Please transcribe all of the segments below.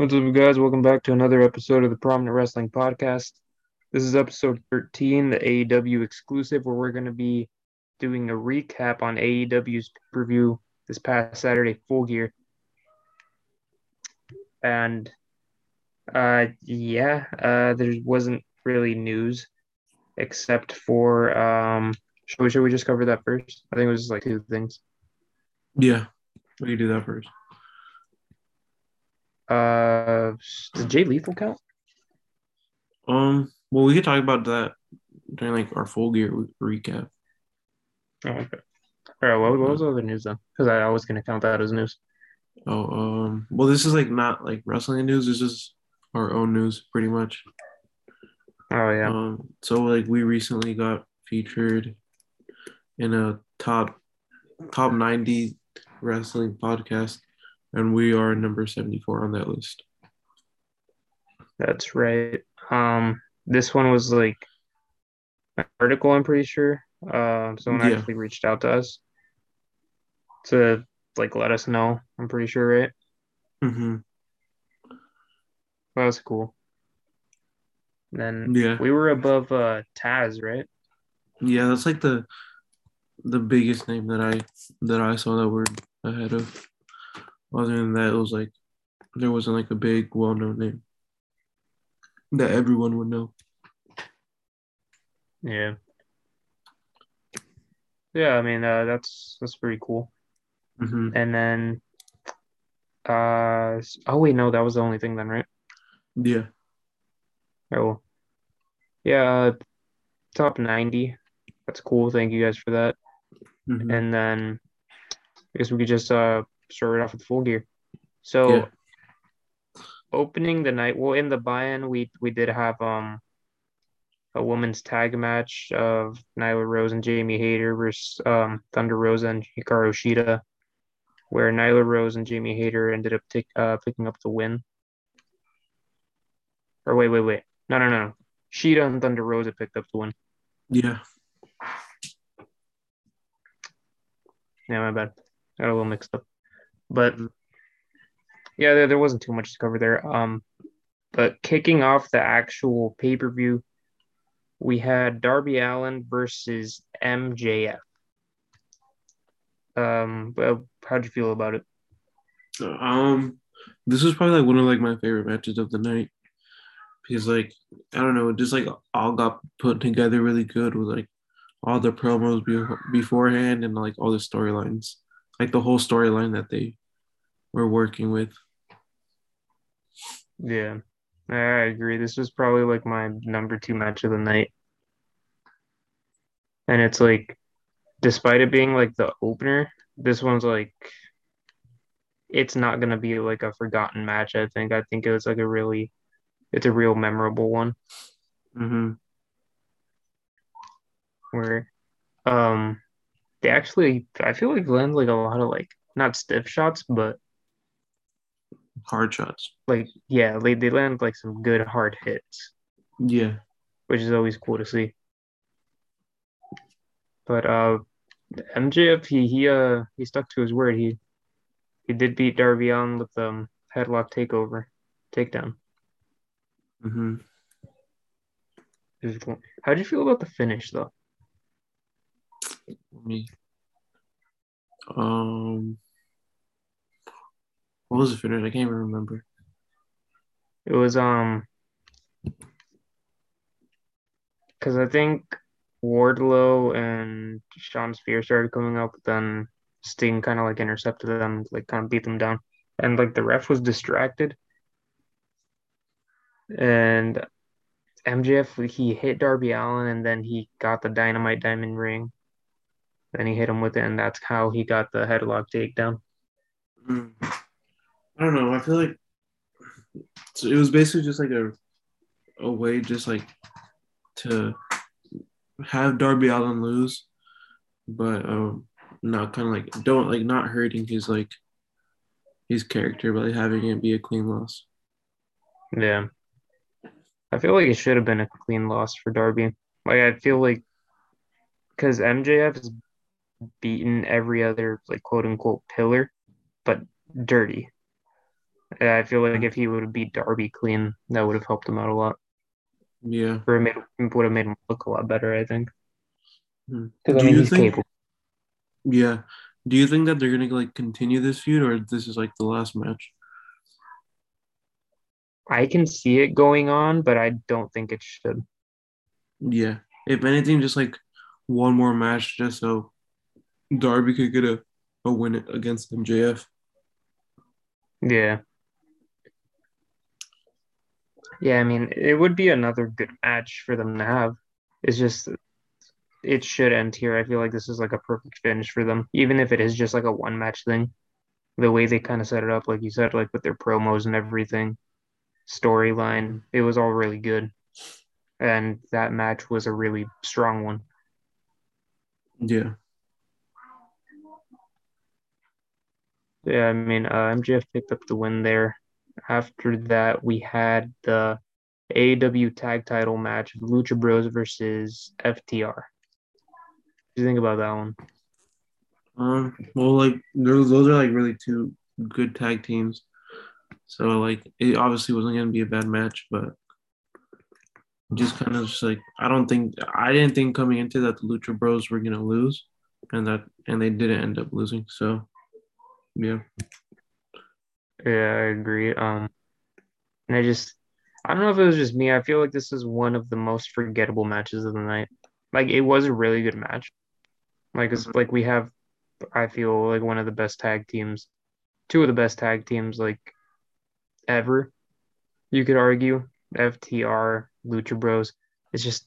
What's up, guys? Welcome back to another episode of the Prominent Wrestling Podcast. This is episode 13, the AEW exclusive, where we're going to be doing a recap on AEW's pay per view this past Saturday, Full Gear. And uh, yeah, uh, there wasn't really news except for um, should we, should we just cover that first? I think it was just like two things. Yeah, we can do that first. Uh, does Jay Lethal count? Um, well, we could talk about that during like our full gear recap. Oh, okay. All right. What, what was the other news then? Because I was gonna count that as news. Oh, um, well, this is like not like wrestling news. This is our own news, pretty much. Oh yeah. Um, so like we recently got featured in a top top ninety wrestling podcast, and we are number seventy four on that list. That's right. Um, this one was like an article. I'm pretty sure. Um, someone Yeah. actually reached out to us to like let us know. I'm pretty sure, right? Mm-hmm. That was cool. Then Yeah, we were above uh Taz, right? yeah, that's like the the biggest name that I that I saw that we're ahead of. Other than that, it was like there wasn't like a big well known name that everyone would know. Yeah. Yeah, I mean uh, that's that's pretty cool. hmm And then uh oh wait, no, that was the only thing then, right? Yeah. Oh yeah, uh, top 90. That's cool. Thank you guys for that. hmm And then I guess we could just uh start right off with full gear. So Yeah. opening the night, well, in the buy-in, we we did have um a women's tag match of Nyla Rose and Jamie Hayter versus um Thunder Rosa and Hikaru Shida, where Nyla Rose and Jamie Hayter ended up take, uh picking up the win. Or wait, wait, wait. No, no, no. Shida and Thunder Rosa picked up the win. Yeah. Yeah, my bad. Got a little mixed up. But yeah, there, there wasn't too much to cover there. Um, but kicking off the actual pay-per-view, we had Darby Allin versus MJF. Um, well, how'd you feel about it? Um, this was probably like one of like my favorite matches of the night because like I don't know, it just like all got put together really good with like all the promos be- beforehand and like all the storylines, like the whole storyline that they were working with. Yeah, I agree. This was probably like my number two match of the night. And it's like, despite it being like the opener, this one's like, it's not gonna be like a forgotten match. I think. I think it was like a really, it's a real memorable one Mm-hmm. where, um, they actually, I feel like land like a lot of like not stiff shots, but Hard shots. like yeah, they they land like some good hard hits. Yeah. which is always cool to see. But uh, MJF he he uh he stuck to his word. He he did beat Darby on with um headlock takeover, takedown. Mm-hmm. Cool. How'd you feel about the finish though? Me. Um. What was the finish? I can't even remember. It was um because I think Wardlow and Sean Spear started coming up, then Sting kind of like intercepted them, like kind of beat them down, and like the ref was distracted, and MJF he hit Darby Allin, and then he got the Dynamite Diamond Ring, then he hit him with it, and that's how he got the headlock takedown. Mm. I don't know. I feel like it was basically just like a a way, just like to have Darby Allin lose, but um, not kind of like don't like not hurting his like his character, like having it be a clean loss. Yeah. I feel like it should have been a clean loss for Darby. Like I feel like because MJF has beaten every other like quote unquote pillar, but dirty. Yeah, I feel like if he would have beat Darby clean, that would have helped him out a lot. Yeah. Or it made, would have made him look a lot better, I think. Hmm. Because I Do mean, you he's think- capable. Yeah. Do you think that they're gonna like continue this feud or this is like the last match? I can see it going on, but I don't think it should. Yeah. If anything, just like one more match just so Darby could get a, a win against MJF. Yeah. Yeah, I mean, it would be another good match for them to have. It's just, it should end here. I feel like this is like a perfect finish for them, even if it is just like a one match thing. The way they kind of set it up, like you said, like with their promos and everything, storyline, it was all really good. And that match was a really strong one. Yeah. Yeah, I mean, uh, MJF picked up the win there. After that, we had the AEW tag title match of Lucha Bros versus FTR. What do you think about that one? Um, well, like those, those are like really two good tag teams. So like it obviously wasn't gonna be a bad match, but just kind of just like I don't think I didn't think coming into that the Lucha Bros were gonna lose, and that and they didn't end up losing. So yeah, Yeah, I agree. Um, and I just, I don't know if it was just me. I feel like this is one of the most forgettable matches of the night. Like it was a really good match. Like it's like we have, I feel like one of the best tag teams, two of the best tag teams like ever. You could argue FTR, Lucha Bros. It's just,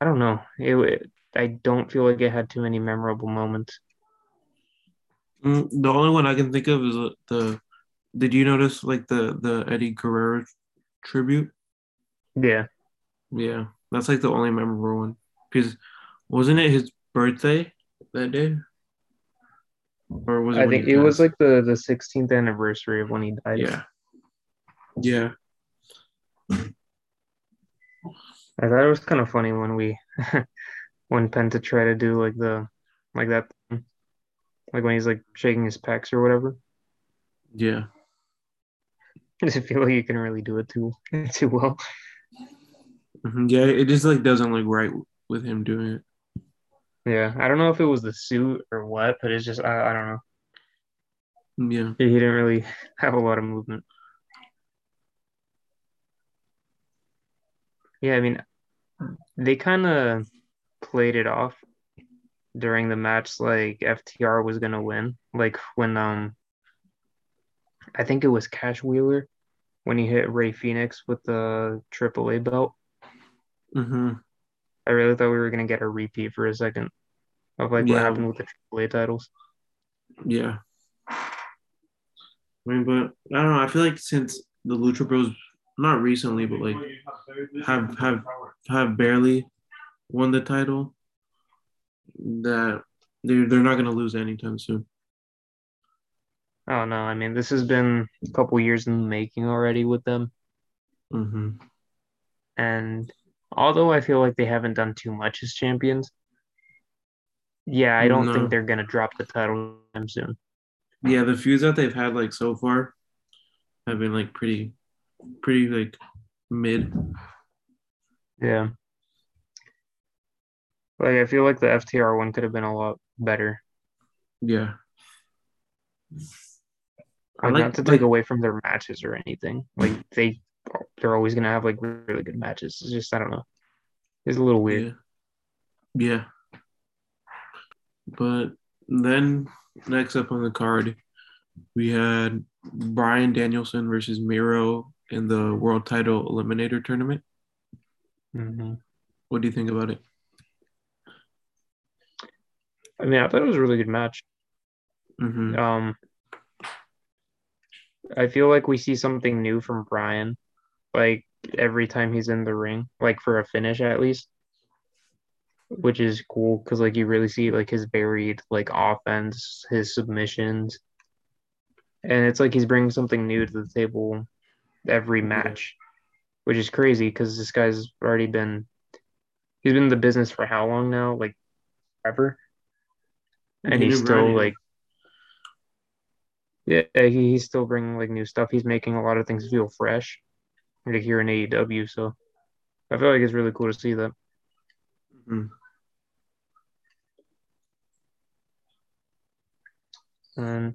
I don't know. It, it I don't feel like it had too many memorable moments. Mm, the only one I can think of is the, the. Did you notice like the the Eddie Guerrero tribute? Yeah, Yeah, that's like the only memorable one because wasn't it his birthday that day? Or was it? I think it was like the the 16th anniversary of when he died. Yeah. Yeah. I thought it was kind of funny when we when Penta tried to do like the like that thing. like when he's like shaking his pecs or whatever. Yeah. I just feel like you can really do it too too well. Mhm. Yeah. It just like doesn't look right with him doing it. Yeah, I don't know if it was the suit or what, but it's just I, I don't know. Yeah. He didn't really have a lot of movement. Yeah, I mean, they kind of played it off during the match like FTR was gonna win. Like when um I think it was Cash Wheeler when he hit Rey Fenix with the AAA belt. hmm I really thought we were gonna get a repeat for a second of like what happened with the AAA titles. Yeah. I mean, but I don't know. I feel like since the Lucha Bros, not recently, but like have have have barely won the title, that they're they're not gonna lose anytime soon. Oh know. I mean this has been a couple years in the making already with them. hmm And although I feel like they haven't done too much as champions, yeah, I don't No. think they're gonna drop the title anytime soon. Yeah, the feuds that they've had like so far have been like pretty, pretty like mid. Yeah. Like I feel like the FTR one could have been a lot better. Yeah. I Like like not to like take away from their matches or anything. Like they they're always gonna have like really good matches. It's just I don't know. It's a little weird. yeah, yeah. But then next up on the card, we had Bryan Danielson versus Miro in the World Title Eliminator Tournament. Mhm. What do you think about it? I mean, I thought it was a really good match. hmm Um, I feel like we see something new from Bryan, like every time he's in the ring, like for a finish at least, which is cool because like you really see like his varied like offense, his submissions, and it's like he's bringing something new to the table every match, which is crazy because this guy's already been he's been in the business for how long now? Like ever, and he's still like Yeah, he, he's still bringing like new stuff. He's making a lot of things feel fresh, like here in AEW. So I feel like it's really cool to see that. Mhm. And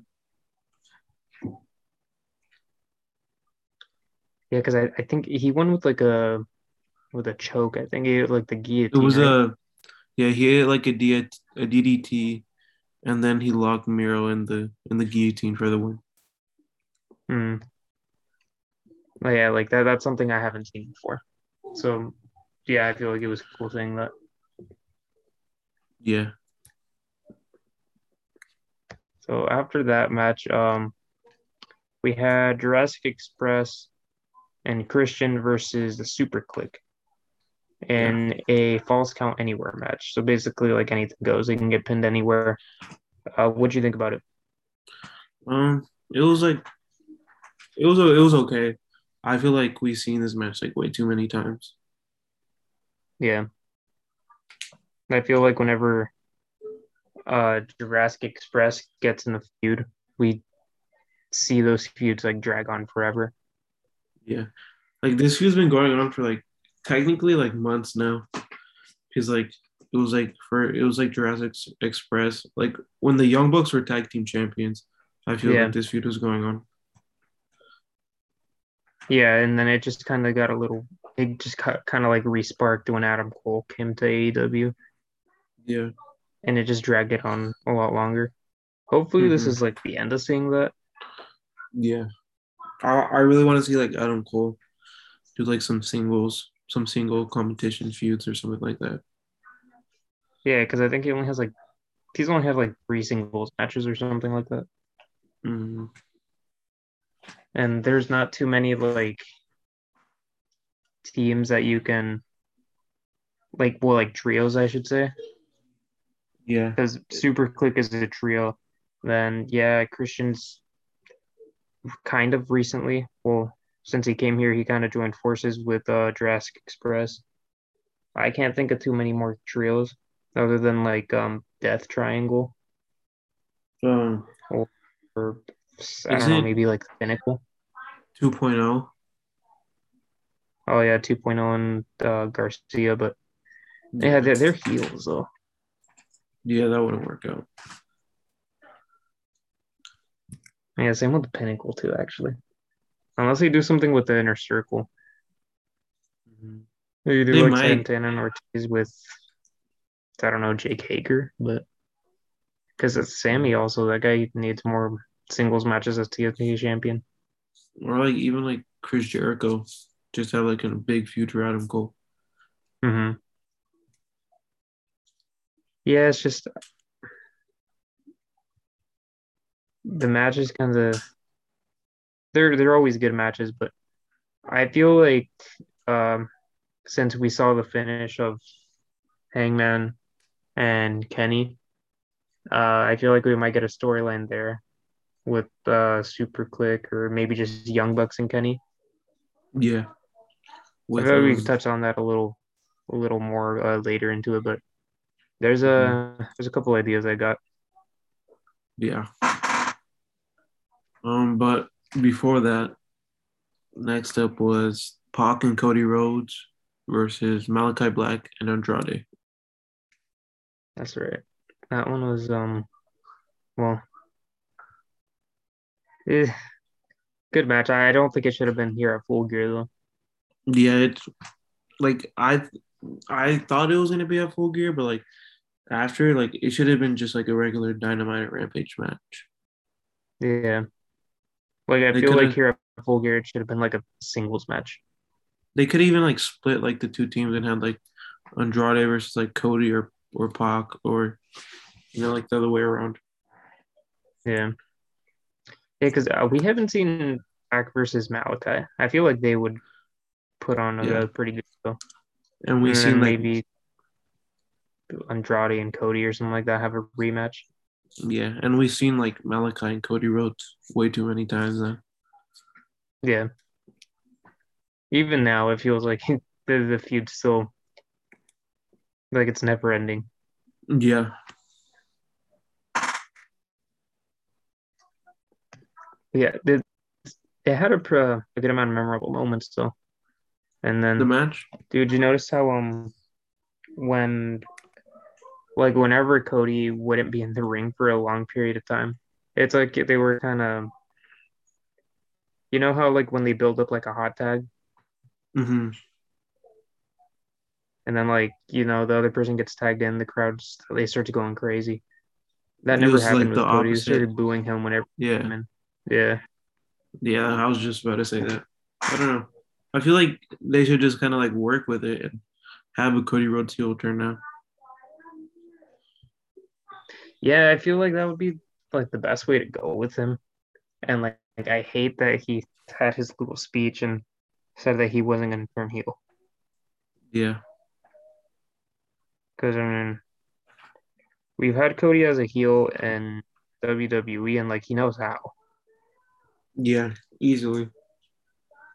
yeah, because I, I think he won with like a with a choke. I think he like the guillotine. It was right? a yeah, he hit like a, D, a DDT, and then he locked Miro in the in the guillotine for the win. Hmm. Yeah, like that. That's something I haven't seen before. So yeah, I feel like it was a cool seeing that. Yeah, So after that match, um, we had Jurassic Express and Christian versus the Super Kliq in a falls count anywhere match. So basically, like anything goes, they can get pinned anywhere. Uh, what'd you think about it? um, it was like it was it was okay. I feel like we've seen this match like way too many times. Yeah, I feel like whenever uh Jurassic Express gets in a feud, we see those feuds like drag on forever. Yeah, like this feud's been going on for like technically like months now. Because like it was like for it was like Jurassic Express like when the Young Bucks were tag team champions. I feel Yeah. like this feud was going on. Yeah, and then it just kind of got a little, it just kind of like resparked when Adam Cole came to AEW. Yeah, and it just dragged it on a lot longer. Hopefully, this Mhm. is like the end of seeing that. yeah. I I really want to see like Adam Cole do like some singles, some single competition feuds or something like that. Yeah, because I think he only has like he's only had like three singles matches or something like that, Mm, and there's not too many like teams that you can like well like trios I should say yeah, because Super Kliq is a trio. Then yeah, Christian's kind of recently well since he came here he kind of joined forces with uh Jurassic Express. I can't think of too many more trios other than like um Death Triangle. um, or I don't know, maybe like Pinnacle. 2.0. Oh yeah, 2.0 and uh, Garcia, but yeah, they're, they're heels though. yeah, that wouldn't work out. Yeah, same with the Pinnacle too, actually. Unless they do something with the inner circle. Mhm. Maybe do They like might. Santana and Ortiz with I don't know, Jake Hager, but because it's Sammy also, that guy needs more singles matches as TNT champion. Or like even like Chris Jericho, just have like a big future Adam Cole. hmm Yeah, it's just the matches kind of they're they're always good matches, but I feel like um since we saw the finish of Hangman and Kenny, uh I feel like we might get a storyline there with uh Super Kliq or maybe just Young Bucks and Kenny. Yeah. I With, feel like we um, could touch on that a little a little more uh, later into it, but there's a there's a couple ideas I got. Yeah. Um, but before that, next up was Pac and Cody Rhodes versus Malakai Black and Andrade. That's right. That one was um well eh, good match. I don't think it should have been here at Full Gear though. Yeah, it's like I I thought it was gonna be a full gear, but like after like it should have been just like a regular dynamite rampage match. Yeah. Like I They feel like here at Full Gear it should have been like a singles match. They could even like split like the two teams and had like Andrade versus like Cody or or Pac or you know like the other way around. Yeah. Yeah, because uh, we haven't seen Pac versus Malakai. I feel like they would put on a, Yeah. pretty good show. And we and seen like maybe Andrade and Cody or something like that have a rematch. Yeah, and we've seen like Malakai and Cody Rhodes way too many times now. Yeah. Even now, it feels like the the feud's still like it's never ending. Yeah. Yeah, it, it had a, a good amount of memorable moments though. And then The match? dude, you notice how um when like whenever Cody wouldn't be in the ring for a long period of time, it's like they were kind of you know how like when they build up like a hot tag Mm-hmm. and then like you know the other person gets tagged in, the crowds they start to going crazy. That It never was, happened like, with the Cody. Opposite. started booing him whenever he Yeah. came in. Yeah. Yeah, I was just about to say that. I don't know. I feel like they should just kind of like work with it and have a Cody Rhodes heel turn now. Yeah, I feel like that would be like the best way to go with him. And like, like I hate that he had his little speech and said that he wasn't going to turn heel. Yeah. Because I mean, we've had Cody as a heel in WWE, and like he knows how. Yeah, easily.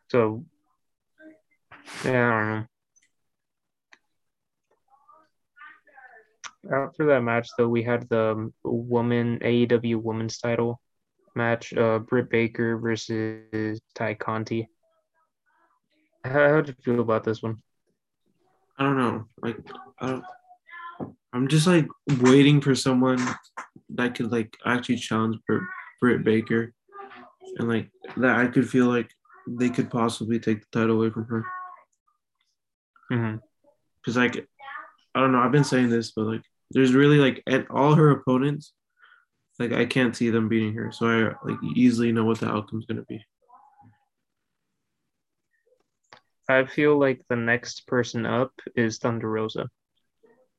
So yeah, I don't know. After that match, though, we had the woman AEW Women's Title match, uh, Britt Baker versus Tay Conti. How how'd you feel about this one? I don't know. Like, I don't. I'm just like waiting for someone that could like actually challenge Britt, Britt Baker, and like that I could feel like they could possibly take the title away from her. hmm Cause like, I don't know. I've been saying this, but like, there's really like at all her opponents, like I can't see them beating her. So I like easily know what the outcome's gonna be. I feel like the next person up is Thunder Rosa,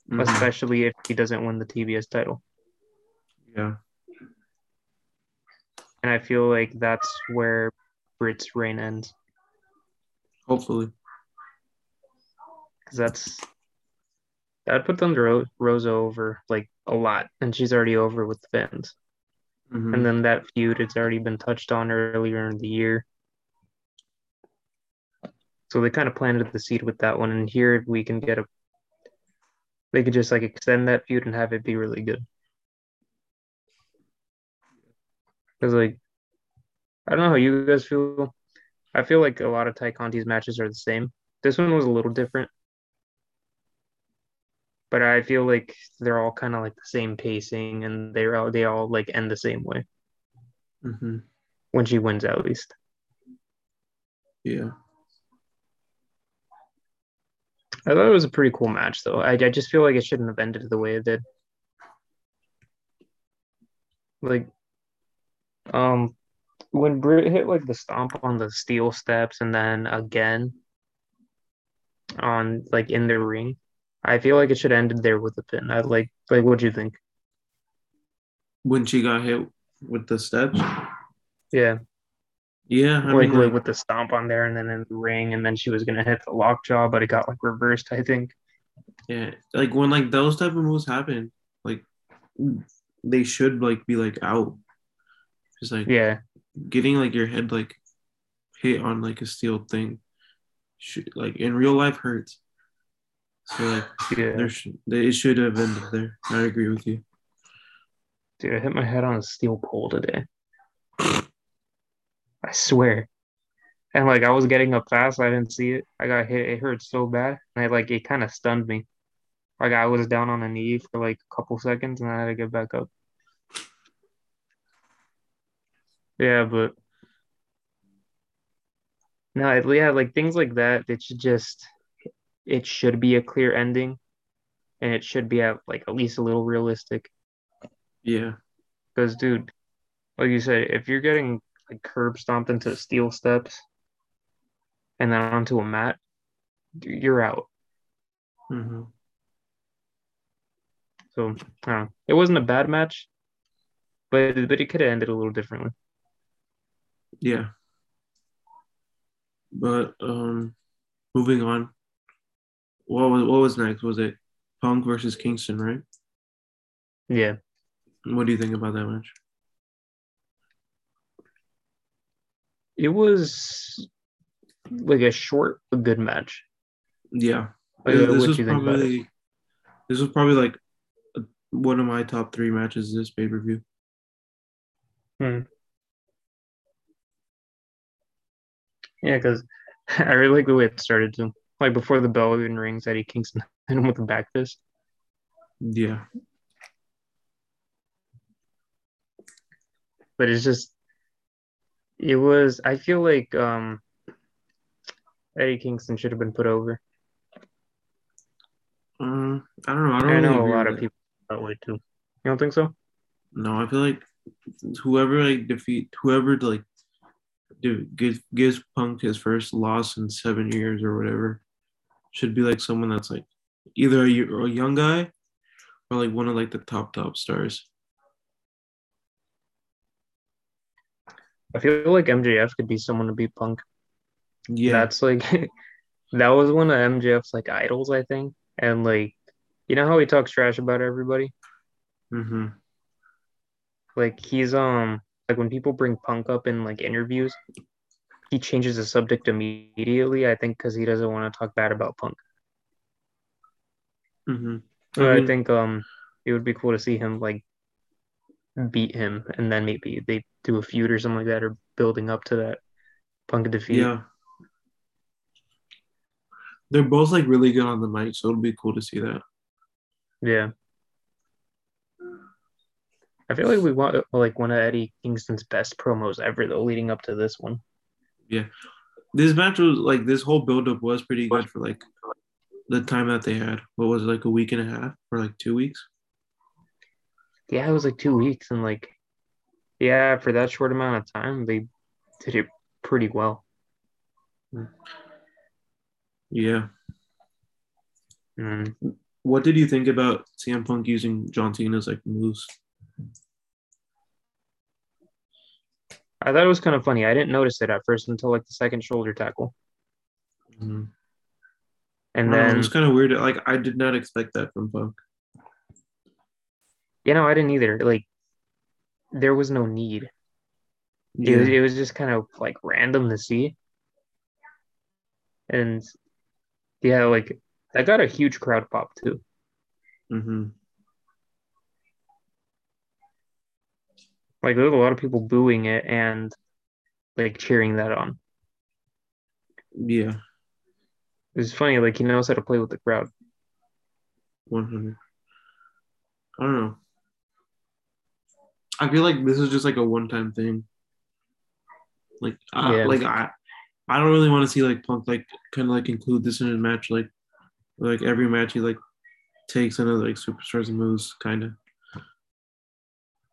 Mhm. especially if he doesn't win the TBS title. Yeah. And I feel like that's where Britt's reign ends. Hopefully. because that's that put Thunder Ro- Rosa over like a lot, and she's already over with the fans. Mhm. And then that feud, it's already been touched on earlier in the year. So they kind of planted the seed with that one, and here we can get a. They could just like extend that feud and have it be really good. Because like, I don't know how you guys feel. I feel like a lot of Tay Conti's matches are the same. This one was a little different, but I feel like they're all kind of like the same pacing, and they're all they all like end the same way Mhm. when she wins at least. Yeah. I thought it was a pretty cool match though. I, I just feel like it shouldn't have ended the way it did. Like, um, when Britt hit like the stomp on the steel steps and then again on like in the ring, I feel like it should have ended there with a pin. I like like what do you think? When she got hit with the steps. Yeah, Yeah. I like, mean, like like, with the stomp on there and then in the ring, and then she was gonna hit the lockjaw, but it got like reversed. I think. yeah. Like when like those type of moves happen, like they should like be like out. Just like Yeah, getting like your head like hit on like a steel thing should like in real life hurts. So yeah. there should it should have ended there. I agree with you. Dude, I hit my head on a steel pole today. I swear. And like I was getting up fast, I didn't see it. I got hit. It hurt so bad, and I like it kind of stunned me. Like I was down on a knee for like a couple seconds, and I had to get back up. Yeah, but no, yeah, like things like that. It should just, it should be a clear ending, and it should be at like at least a little realistic. Yeah. Because, dude, like you said, if you're getting like curb stomped into steel steps and then onto a mat, you're out. hmm So, I don't know. It wasn't a bad match, but but it could have ended a little differently. Yeah. But um moving on. What was what was next? Was it Punk versus Kingston, right? Yeah. What do you think about that match? It was like a short but good match. Yeah. Like, this what was do you think about probably this was probably like one of my top three matches this pay per view. Hmm. Yeah, because I really like the way it started too. Like before the bell even rings, Eddie Kingston hit him with a back fist. Yeah. But it's just it was I feel like um Eddie Kingston should have been put over. Um, I don't know. I don't I really know a lot of people that way too. You don't think so? No, I feel like whoever like defeat whoever like gives gives Punk his first loss in seven years or whatever should be like someone that's like either a young guy or like one of like the top top stars. I feel like MJF could be someone to beat Punk. Yeah. That's like that was one of MJF's like idols, I think. And like you know how he talks trash about everybody? mm-hmm. Like he's um like when people bring Punk up in like interviews, he changes the subject immediately, I think because he doesn't want to talk bad about Punk. Mm-hmm. So I I think um it would be cool to see him like beat him and then maybe they do a feud or something like that or building up to that Punk defeat. Yeah. They're both like really good on the mic, so it'll be cool to see that. Yeah. I feel like we want like one of Eddie Kingston's best promos ever though, leading up to this one. Yeah, this match was like this whole buildup was pretty good for like the time that they had. What was it, like a week and a half or like two weeks? Yeah, it was like two weeks and like yeah, for that short amount of time they did it pretty well. Yeah. Mm. What did you think about CM Punk using John Cena's like moves? I thought it was kind of funny. I didn't notice it at first until like the second shoulder tackle. Mhm. And don't it then was kind of weird. Like I did not expect that from Punk. you know, I didn't either. Like there was no need. It, Yeah. was, it was just kind of like random to see. And yeah, like I got a huge crowd pop too. hmm Like there was a lot of people booing it and like cheering that on. Yeah. It was funny, like he knows how to play with the crowd. One hundred. I don't know. I feel like this is just like a one-time thing. Like, I, Yeah. like I, I don't really want to see like Punk like kind of like include this in his match. Like, like every match he like takes another like superstars and moves kind of.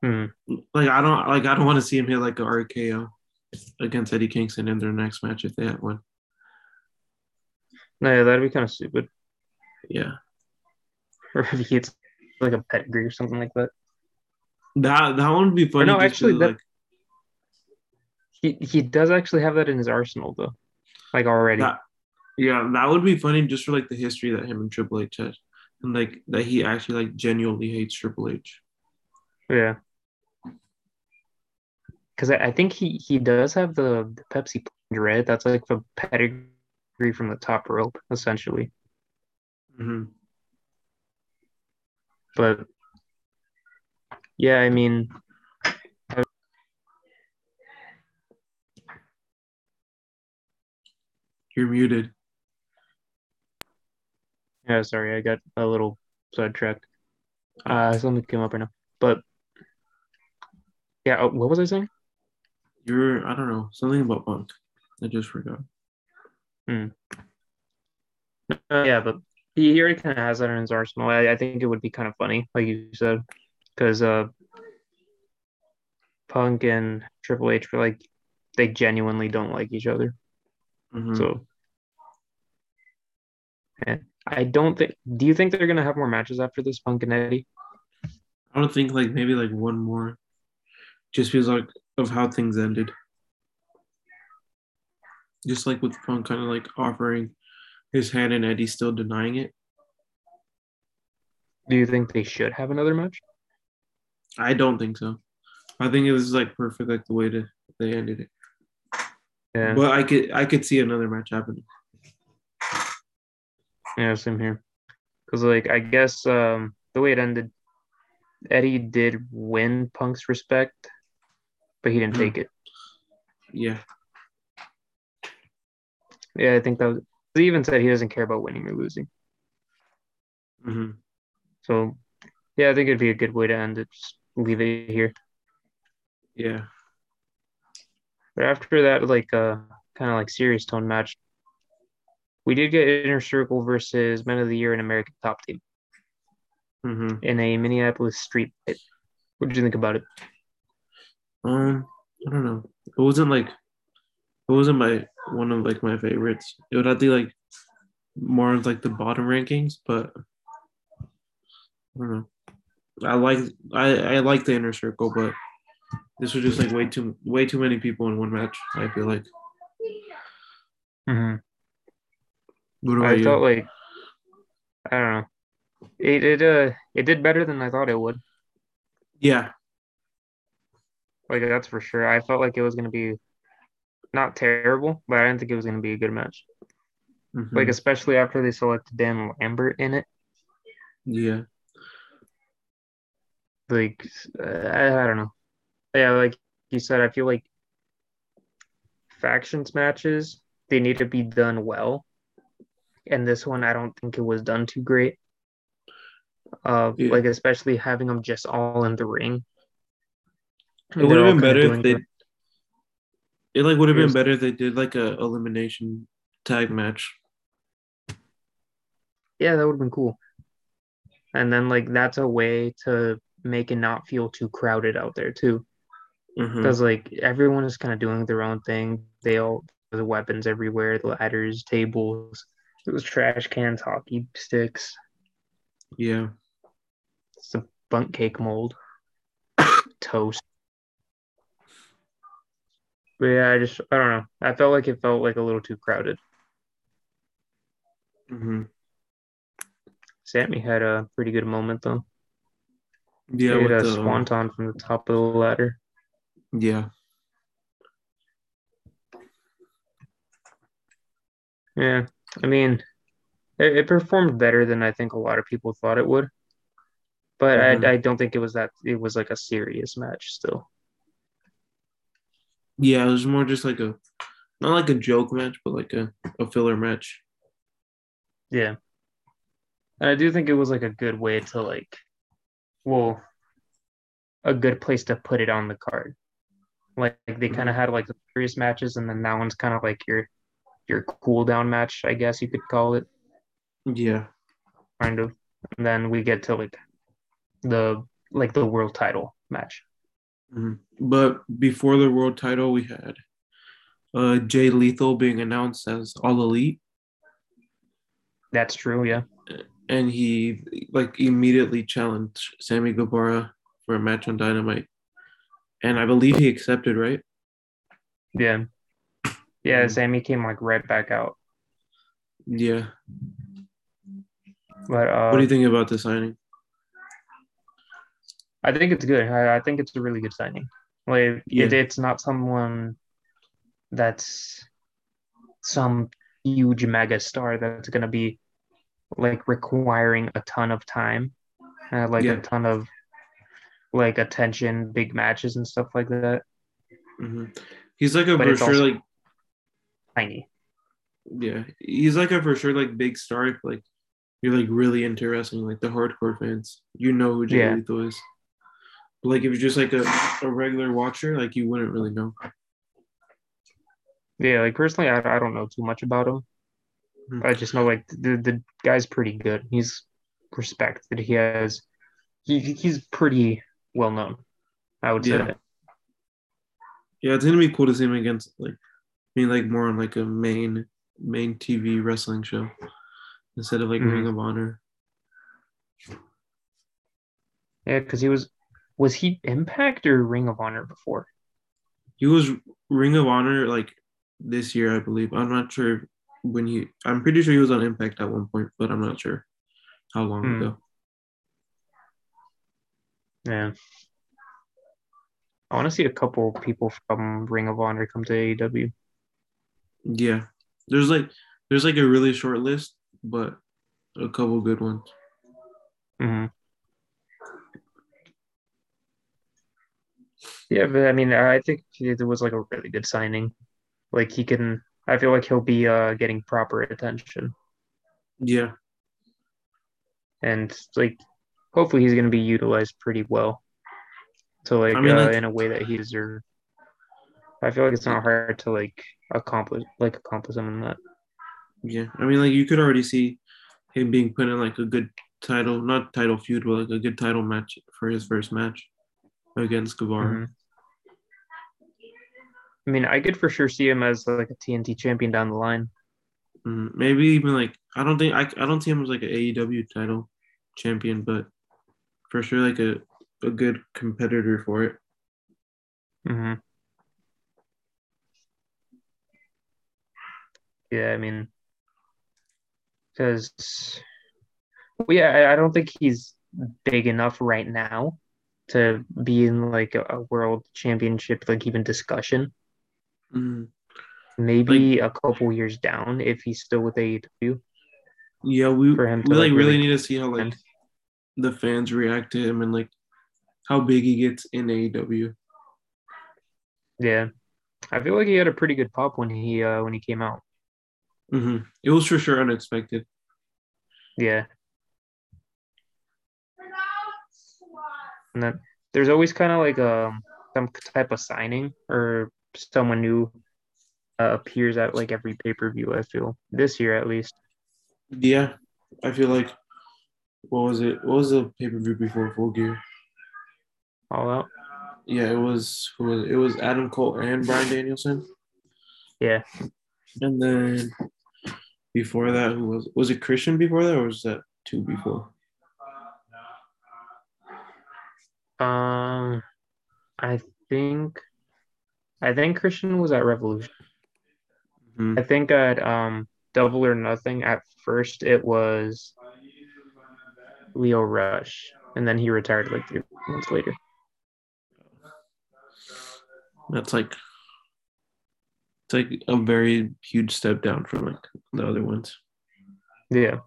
Hmm. Like I don't like I don't want to see him hit like a RKO against Eddie Kingston in their next match if they have one. No, yeah, that'd be kind of stupid. Yeah, Or if he hits like a pedigree or something like that. that that one would be funny. no, actually, that- like He he does actually have that in his arsenal though. Like already. That, yeah, that would be funny just for like the history that him and Triple H had, and like that he actually like genuinely hates Triple H. Yeah. Because I, I think he he does have the, the Pepsi plunge, right? That's like the pedigree from the top rope, essentially. hmm But yeah, I mean, You're muted. yeah, sorry, I got a little sidetracked. Uh, something came up right now. But yeah, oh, what was I saying? You're I don't know something about Punk. I just forgot. Uh, yeah, but he, he already kind of has that in his arsenal. I, I think it would be kind of funny, like you said, because uh, Punk and Triple H were like they genuinely don't like each other. Mhm. So, and I don't think. Do you think they're gonna have more matches after this, Punk and Eddie? I don't think like maybe like one more, just because like of how things ended. Just like with Punk kind of like offering his hand and Eddie still denying it. Do you think they should have another match? I don't think so. I think it was like perfect like the way to they ended it. Yeah, But I could I could see another match happening. yeah, same here. Because like I guess um the way it ended, Eddie did win Punk's respect, but he didn't Mhm. take it. Yeah. Yeah, I think that was, he even said he doesn't care about winning or losing. hmm So yeah, I think it'd be a good way to end it. Just leave it here. Yeah. But after that, like uh kind of like serious tone match, we did get Inner Circle versus Men of the Year and American Top Team hmm in a Minneapolis street fight. What did you think about it? Um, I don't know. It wasn't like it wasn't my one of like my favorites. It would have to be like more of like the bottom rankings, but I don't know. I like I I like the inner circle, but this was just like way too way too many people in one match. I feel like. Mm-hmm. What about I you? felt like I don't know. It it uh it did better than I thought it would. yeah. Like that's for sure. I felt like it was gonna be not terrible, but I didn't think it was gonna be a good match. Mhm. Like especially after they selected Dan Lambert in it. yeah. Like uh, I, I don't know. Yeah, like you said, I feel like factions matches they need to be done well, and this one I don't think it was done too great. Uh, Yeah. like especially having them just all in the ring. It would have been better if they. their- It like would have been better if they did like a elimination tag match. Yeah, that would have been cool. And then like that's a way to make it not feel too crowded out there too. Mm-hmm. Because like everyone is kind of doing their own thing. They all the weapons everywhere, the ladders, tables, those trash cans, hockey sticks, Yeah. some bunk cake mold, toast. But yeah, I just I don't know. I felt like it felt like a little too crowded. Mm-hmm. Sammy had a pretty good moment though. Yeah. he With a the, um, swanton from the top of the ladder. yeah. Yeah, I mean, it, it performed better than I think a lot of people thought it would. But Mhm. I, I don't think it was that it was like a serious match still. Yeah, it was more just like a not like a joke match, but like a, a filler match. Yeah. And I do think it was like a good way to like, well, a good place to put it on the card. Like they kind of mm-hmm. had like the serious matches, and then that one's kind of like your your cool down match, I guess you could call it, Yeah. kind of. And then we get to like the like the world title match. But before the world title, we had uh Jay Lethal being announced as All Elite, That's true, yeah. and he like immediately challenged Sammy Guevara for a match on Dynamite, and I believe he accepted, right? Yeah. Yeah, Mhm. Sammy came like right back out. Yeah. But uh What do you think about the signing? I think it's good. I, I think it's a really good signing. Like Yeah. it, it's not someone that's some huge mega star that's gonna be like requiring a ton of time, uh, like Yeah. a ton of like attention, big matches and stuff like that. hmm He's like a But for sure like Tiny. yeah, he's like a for sure like big star. Like you're like really interesting, like the hardcore fans, you know who Jay Yeah. Lethal is. But like if you're just like a, a regular watcher, like you wouldn't really know. Yeah, like personally, I, I don't know too much about him. Hmm. I just know like the the guy's pretty good. He's respected. He has he he's pretty well known. I would Yeah. say. Yeah, it's gonna be cool to see him against like I mean like more on like a main main TV wrestling show instead of like Mhm. Ring of Honor. Yeah, because he was was he Impact or Ring of Honor before? He was Ring of Honor like this year, I believe. I'm not sure when he. I'm pretty sure he was on Impact at one point, but I'm not sure how long Hmm. ago. Yeah. I want to see a couple people from Ring of Honor come to AEW. Yeah, there's like there's like a really short list, but a couple good ones. hmm Yeah, but I mean, I think it was like a really good signing. Like he can I feel like he'll be uh, getting proper attention, Yeah. and like hopefully he's going to be utilized pretty well, to like, I mean, uh, in a way that he deserves. I feel like it's not hard to like accomplish like accomplish him in that. Yeah. I mean, like you could already see him being put in like a good title, not title feud, but like a good title match for his first match against Guevara. Mhm. I mean, I could for sure see him as like a TNT champion down the line. Mhm. Maybe even like I don't think I, I don't see him as like an AEW title champion, but for sure like a, a good competitor for it. hmm Yeah, I mean, because well, yeah, I, I don't think he's big enough right now to be in like a, a world championship, like even discussion. Mhm. Maybe a couple years down if he's still with AEW. Yeah, we For him we like like, really need to see how like the fans react to him and like how big he gets in AEW. Yeah, I feel like he had a pretty good pop when he uh when he came out. hmm It was for sure unexpected. Yeah. And then there's always kind of like um some type of signing or someone new uh, appears at like every pay per view. I feel this year at least. Yeah, I feel like what was it? What was the pay per view before Full Gear? All out. Yeah, it was who was it? it was Adam Cole and Bryan Danielson. Yeah. And then before that, who was was it Christian before that or was that two before? Um, I think, I think Christian was at Revolution. Mhm. I think at um Double or Nothing at first it was Lio Rush, and then he retired like three months later. That's like it's like a very huge step down from like the other ones. Yeah.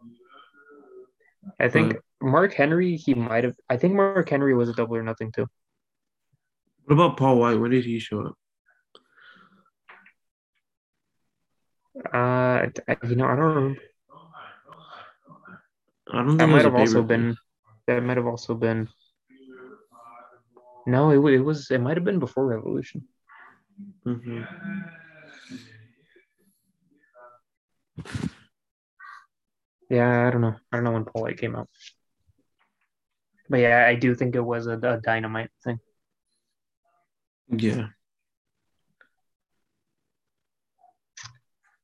I think Mark Henry, he might have. I think Mark Henry was a double or nothing too. What about Paul White? When did he show up? Uh, you know, I don't remember. I don't think That might have also been. That might have also been. No, it, it was. It might have been before Revolution. Mhm. Yeah, I don't know. I don't know when Paul White came out. But yeah, I do think it was a, a dynamite thing. Yeah.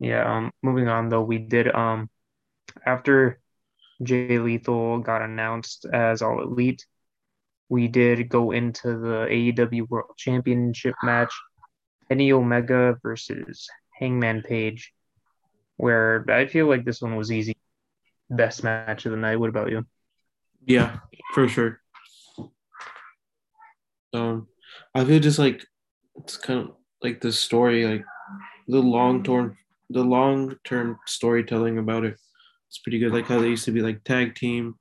Yeah. Um. Moving on though, we did um, after Jay Lethal got announced as All Elite, we did go into the AEW World Championship match, Kenny Omega versus Hangman Page, where I feel like this one was easy. Best match of the night. What about you? Yeah, for sure. Um, I feel just like it's kind of like the story, like the long term, the long term storytelling about it. It's pretty good. Like how they used to be like tag team,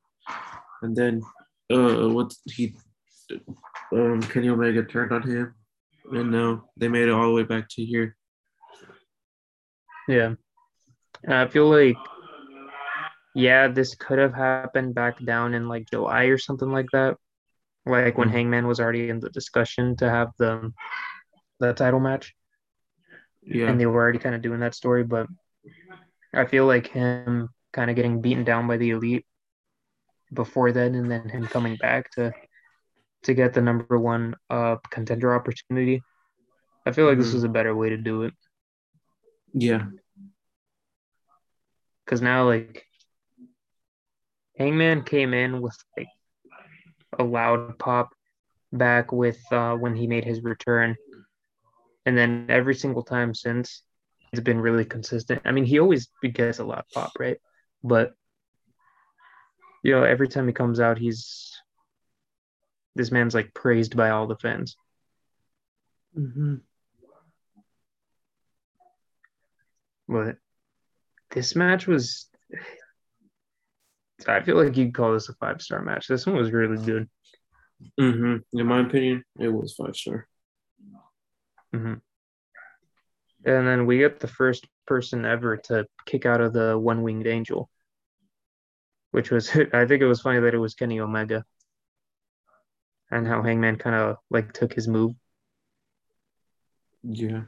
and then uh, what he, um, Kenny Omega turned on him, and now they made it all the way back to here. Yeah. I feel like, yeah, this could have happened back down in like July or something like that. Like when Mhm. Hangman was already in the discussion to have the the title match, Yeah, and they were already kind of doing that story. But I feel like him kind of getting beaten down by the elite before then, and then him coming back to to get the number one uh contender opportunity. I feel like this Mhm. was a better way to do it. yeah, because now like Hangman came in with like a loud pop back with uh, when he made his return, and then every single time since it's been really consistent. I mean, he always gets a loud pop, right? But you know, every time he comes out, he's this man's like praised by all the fans. Mm-hmm. But this match was. I feel like you'd call this a five star match. This one was really good. hmm In my opinion, it was five star. Hmm And then we get the first person ever to kick out of the one winged angel, which was I think it was funny that it was Kenny Omega and how Hangman kind of like took his move. Yeah.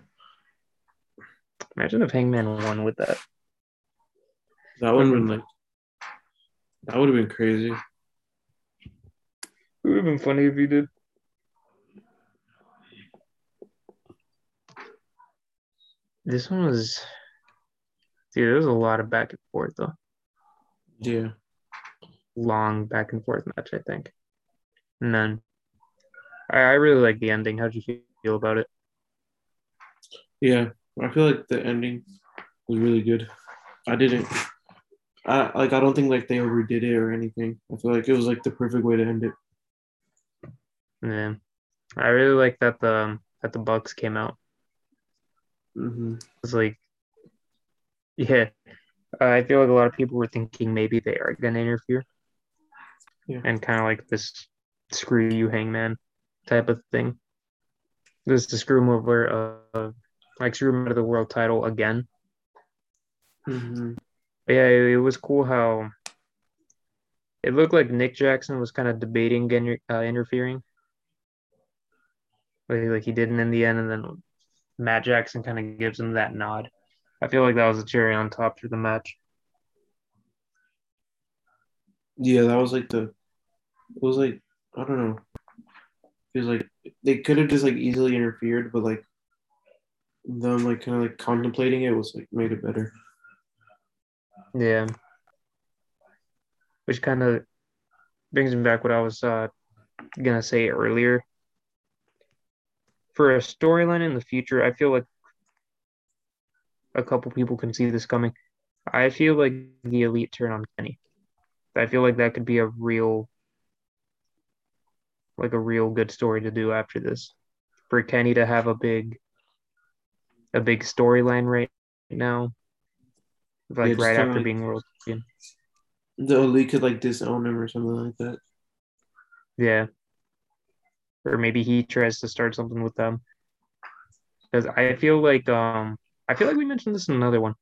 Imagine if Hangman won with that. That would have been like that would have been crazy. It would have been funny if he did. This one was, dude. There was a lot of back and forth though. Yeah. Long back and forth match, I think. And then, I, I really like the ending. How'd you feel about it? Yeah. I feel like the ending was really good. I didn't I like I don't think like they overdid it or anything. I feel like it was like the perfect way to end it. Yeah, I really like that the that the Bucks came out. Mm-hmm. It's like, yeah, I feel like a lot of people were thinking maybe they are gonna interfere, Yeah. and kind of like this screw you hangman type of thing. This to screw him over, uh, like screw him out of the world title again. Mm-hmm. But yeah, it, it was cool how it looked like Nick Jackson was kind of debating getting, uh, interfering. Like, like he didn't in the end, and then Matt Jackson kind of gives him that nod. I feel like that was a cherry on top for the match. Yeah, that was like the it was like I don't know. It was like they could have just like easily interfered, but like them like kind of like contemplating it was like made it better. Yeah. Which kind of brings me back what I was uh, gonna say earlier. For a storyline in the future, I feel like a couple people can see this coming. I feel like the elite turn on Kenny. I feel like that could be a real like a real good story to do after this. For Kenny to have a big a big storyline right now. Like Yeah, right after like- being world champion. The elite could like disown him or something like that. Yeah. Or maybe he tries to start something with them. Because I feel like um I feel like we mentioned this in another one.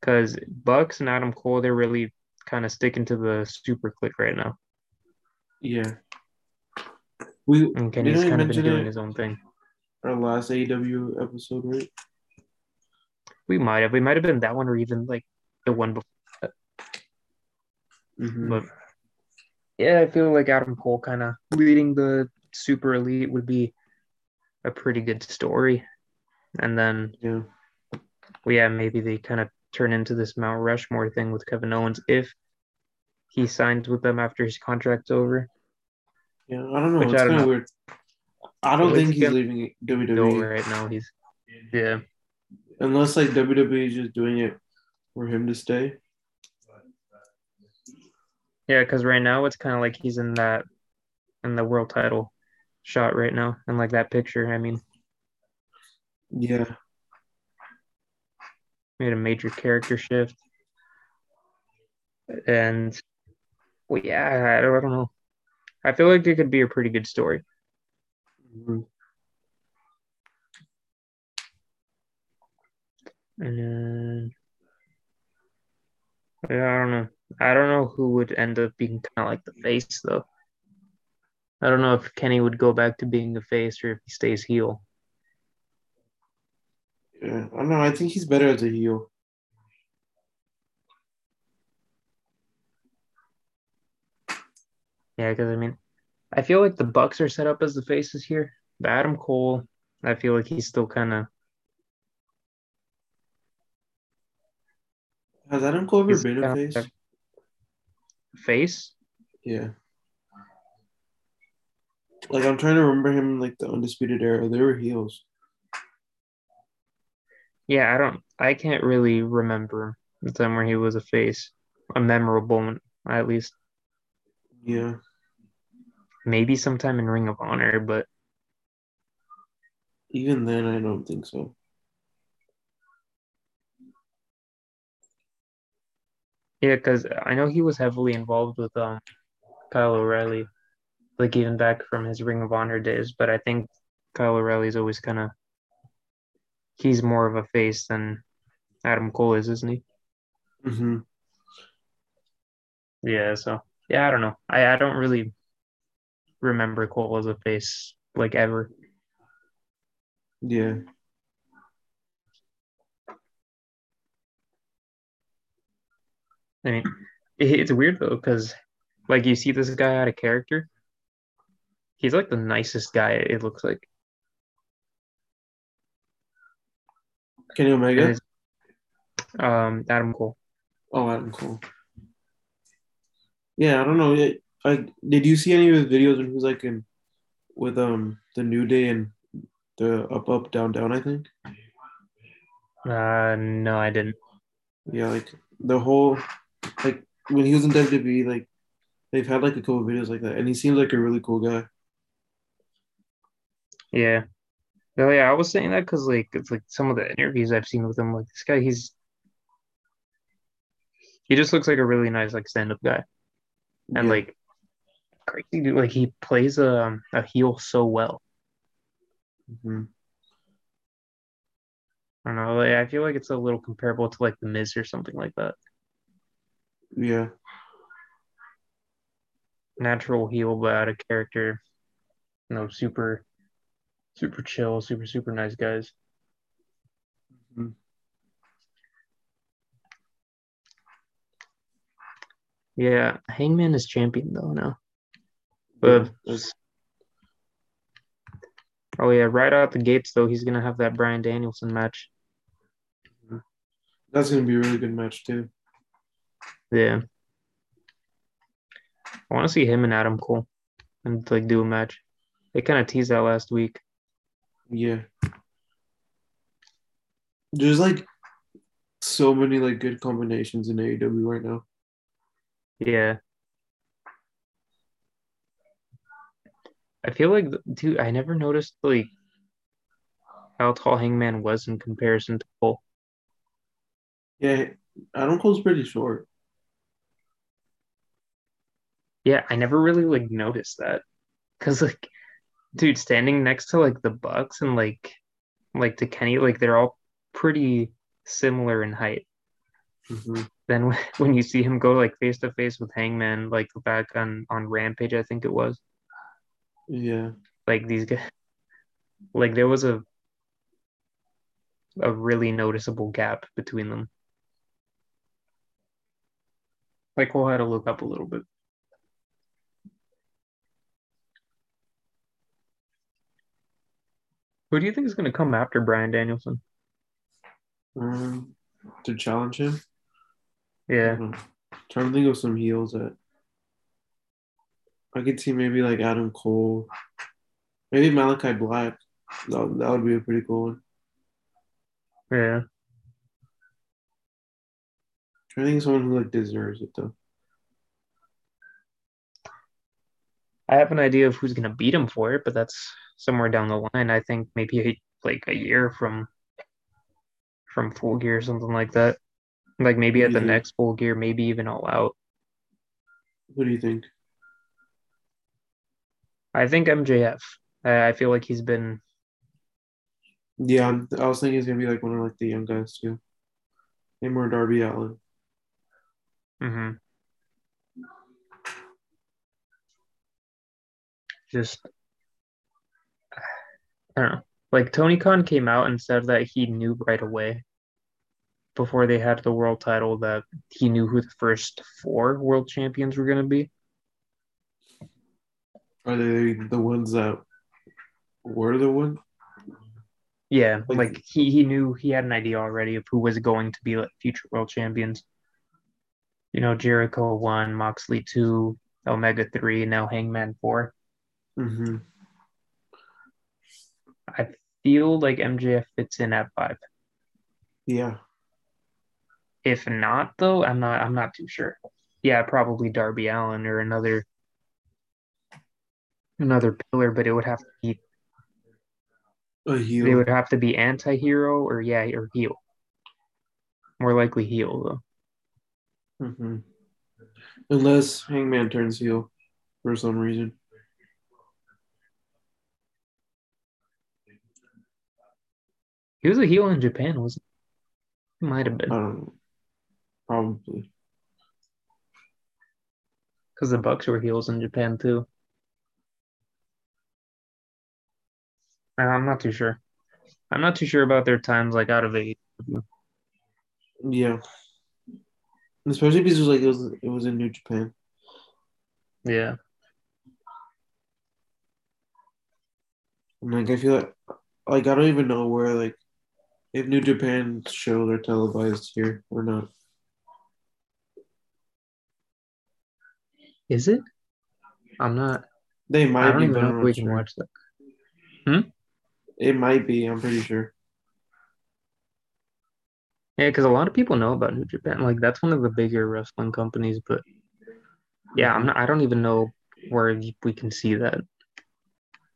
Because Bucks and Adam Cole, they're really kind of sticking to the Super Kliq right now. Yeah. We And Kenny's kind of been doing his own thing. our last AEW episode, right? We might have. We might have been that one or even like the one before. Mm-hmm. But yeah, I feel like Adam Cole kind of leading the super elite would be a pretty good story. And then yeah. well, yeah, maybe they kind of turn into this Mount Rushmore thing with Kevin Owens if he signs with them after his contract's over. Yeah, I don't know. Which it's I don't kind of know. weird. I don't think he's leaving. WWE right now, he's yeah, unless like WWE is just doing it for him to stay. Yeah, because right now it's kind of like he's in that in the world title shot right now, and like that picture. I mean, Yeah, made a major character shift, and well, yeah, I don't, I don't know. I feel like it could be a pretty good story. Mhm. And then, yeah, I don't know. I don't know who would end up being kind of like the face though. I don't know if Kenny would go back to being the face or if he stays heel. yeah. I don't know. I think he's better as a heel. Yeah, because I mean, I feel like the Bucks are set up as the faces here. But Adam Cole, I feel like he's still kind of Has Adam Cole ever been a face? Face. Yeah. Like I'm trying to remember him in like the undisputed era. They were heels. Yeah, I don't. I can't really remember the time where he was a face, a memorable one at least. Yeah. Maybe sometime in Ring of Honor, but Even then, I don't think so. Yeah, because I know he was heavily involved with um Kyle O'Reilly, like even back from his Ring of Honor days. But I think Kyle O'Reilly's always kind of he's more of a face than Adam Cole is, isn't he? Mm-hmm. Yeah, so yeah, I don't know. I, I don't really remember Cole as a face like ever. Yeah. I mean, it, it's weird though because like you see this guy out of character. He's like the nicest guy. It looks like. Kenny Omega. his- Um, Adam Cole. Oh, Adam Cole. Yeah, I don't know. It, I did you see any of his videos when he was like in with um the New Day and the Up Up Down Down? I think. Uh, no, I didn't. Yeah, like the whole like when he was in WWE, like they've had like a couple videos like that, and he seems like a really cool guy. Yeah. No, yeah, I was saying that because like it's like some of the interviews I've seen with him, like this guy, he's he just looks like a really nice like stand-up guy. And Yeah. like crazy dude, like he plays a a heel so well. Mhm. I don't know, like, I feel like it's a little comparable to like the Miz or something like that. Yeah, Natural heel but out of character. You know, super super chill, super super nice guys. Mhm. Yeah, Hangman is champion though now. But That's- oh yeah, right out the gates though, he's gonna have that Bryan Danielson match. that's gonna be a really good match too. Yeah. I want to see him and Adam Cole and like do a match. They kind of teased that last week. Yeah. There's like so many like good combinations in AEW right now. Yeah. I feel like, dude, I never noticed like how tall Hangman was in comparison to Cole. Yeah, Adam Cole's pretty short. Yeah, I never really like noticed that. Cause like, dude, standing next to like the Bucks and like like to Kenny, like they're all pretty similar in height. Mhm. Then when- when you see him go like face to face with Hangman, like back on on Rampage, I think it was Yeah. like these guys, like there was a a really noticeable gap between them. Like we'll have to look up a little bit. Who do you think is going to come after Bryan Danielson? Um, to challenge him. Yeah, Hmm. Trying to think of some heels that I could see maybe like Adam Cole, maybe Malakai Black. That, that would be a pretty cool one. yeah. I think someone who like deserves it though. I have an idea of who's going to beat him for it, but that's somewhere down the line. I think maybe like a year from from Full Gear or something like that. Like maybe at the Mhm. next Full Gear, maybe even All Out. What do you think? I think MJF. I, I feel like he's been Yeah, I was thinking he's gonna be like one of like the young guys too. Him or Darby Allin. Mm mhm. Just I don't know. Like Tony Khan came out and said that he knew right away before they had the world title that he knew who the first four world champions were going to be. Are they the ones that were the one? Yeah, Like- like he, he knew he had an idea already of who was going to be like future world champions. You know, Jericho one, Moxley two, Omega three, now Hangman four. Mm-hmm. I feel like MJF fits in at five. Yeah. If not, though, I'm not. I'm not too sure. Yeah, probably Darby Allin or another another pillar, but it would have to be A they would have to be anti-hero or yeah, or heel. More likely heel though. Mm-hmm. Unless Hangman turns heel for some reason. He was a heel in Japan, wasn't he? He might have I been. don't know. Probably. Because the Bucks were heels in Japan too. Uh, I'm not too sure. I'm not too sure about their times like out of eight. Yeah. Especially because it was like it was it was in New Japan. Yeah. And like I feel like like I don't even know where like if New Japan shows are televised here or not. Is it? I'm not. They might. I might don't be, even know if we not can sure. watch that. Hmm? It might be. I'm pretty sure. Yeah, because a lot of people know about New Japan. Like that's one of the bigger wrestling companies. But yeah, I'm not. I don't even know where we can see that.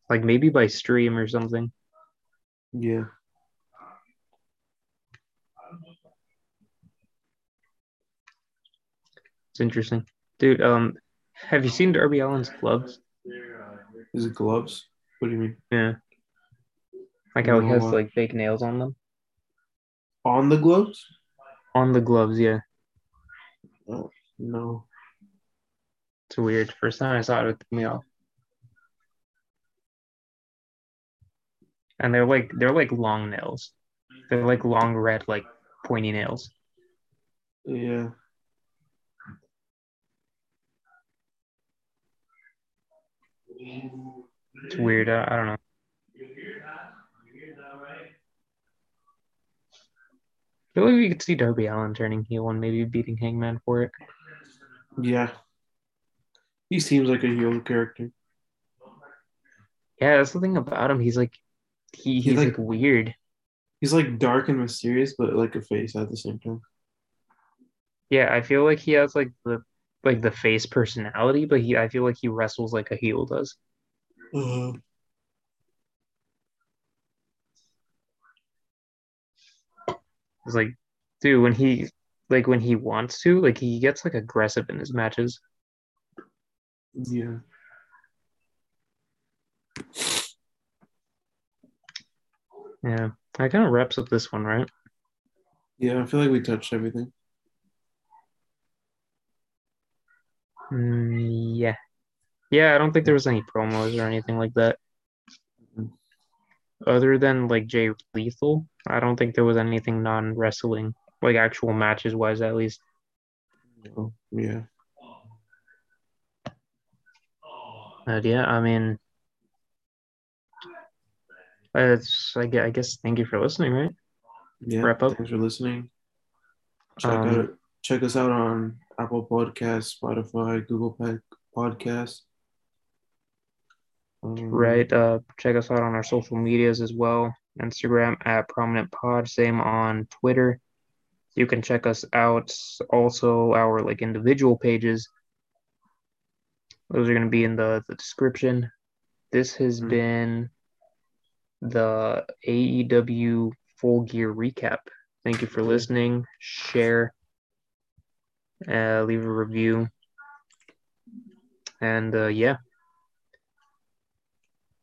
Like maybe by stream or something. Yeah. It's interesting, dude. Um, have you seen Darby Allin's gloves? Is it gloves? What do you mean? Yeah, like how he has like fake nails on them. On the gloves? On the gloves, yeah. Oh, no. It's weird. First time I saw it, it threw me off. And they're like they're like long nails. They're like long red, like pointy nails. Yeah. It's weird. I, I don't know. I feel like we could see Darby Allin turning heel and maybe beating Hangman for it. Yeah. He seems like a heel character. Yeah, that's the thing about him. He's like he, he's like, like- weird. He's like dark and mysterious, but like a face at the same time. Yeah, I feel like he has like the like the face personality, but he I feel like he wrestles like a heel does. Uh, It's like, dude, when he like when he wants to, like he gets like aggressive in his matches. yeah. Yeah. That kind of wraps up this one, right? Yeah, I feel like we touched everything. Mm, yeah. Yeah, I don't think there was any promos or anything like that. Other than like Jay Lethal, I don't think there was anything non-wrestling, like actual matches wise at least. Oh, yeah. But yeah, I mean, it's I guess, I guess thank you for listening, right? Yeah. Wrap up. Thanks for listening. Check Um, out check us out on Apple Podcasts, Spotify, Google Pod- Podcasts. Um, Right. Uh, check us out on our social medias as well. Instagram at Prominent Pod. Same on Twitter. You can check us out also our like individual pages. Those are going to be in the, the description. This has Mhm. been the AEW Full Gear Recap. Thank you for listening. Share, leave a review, and uh, yeah,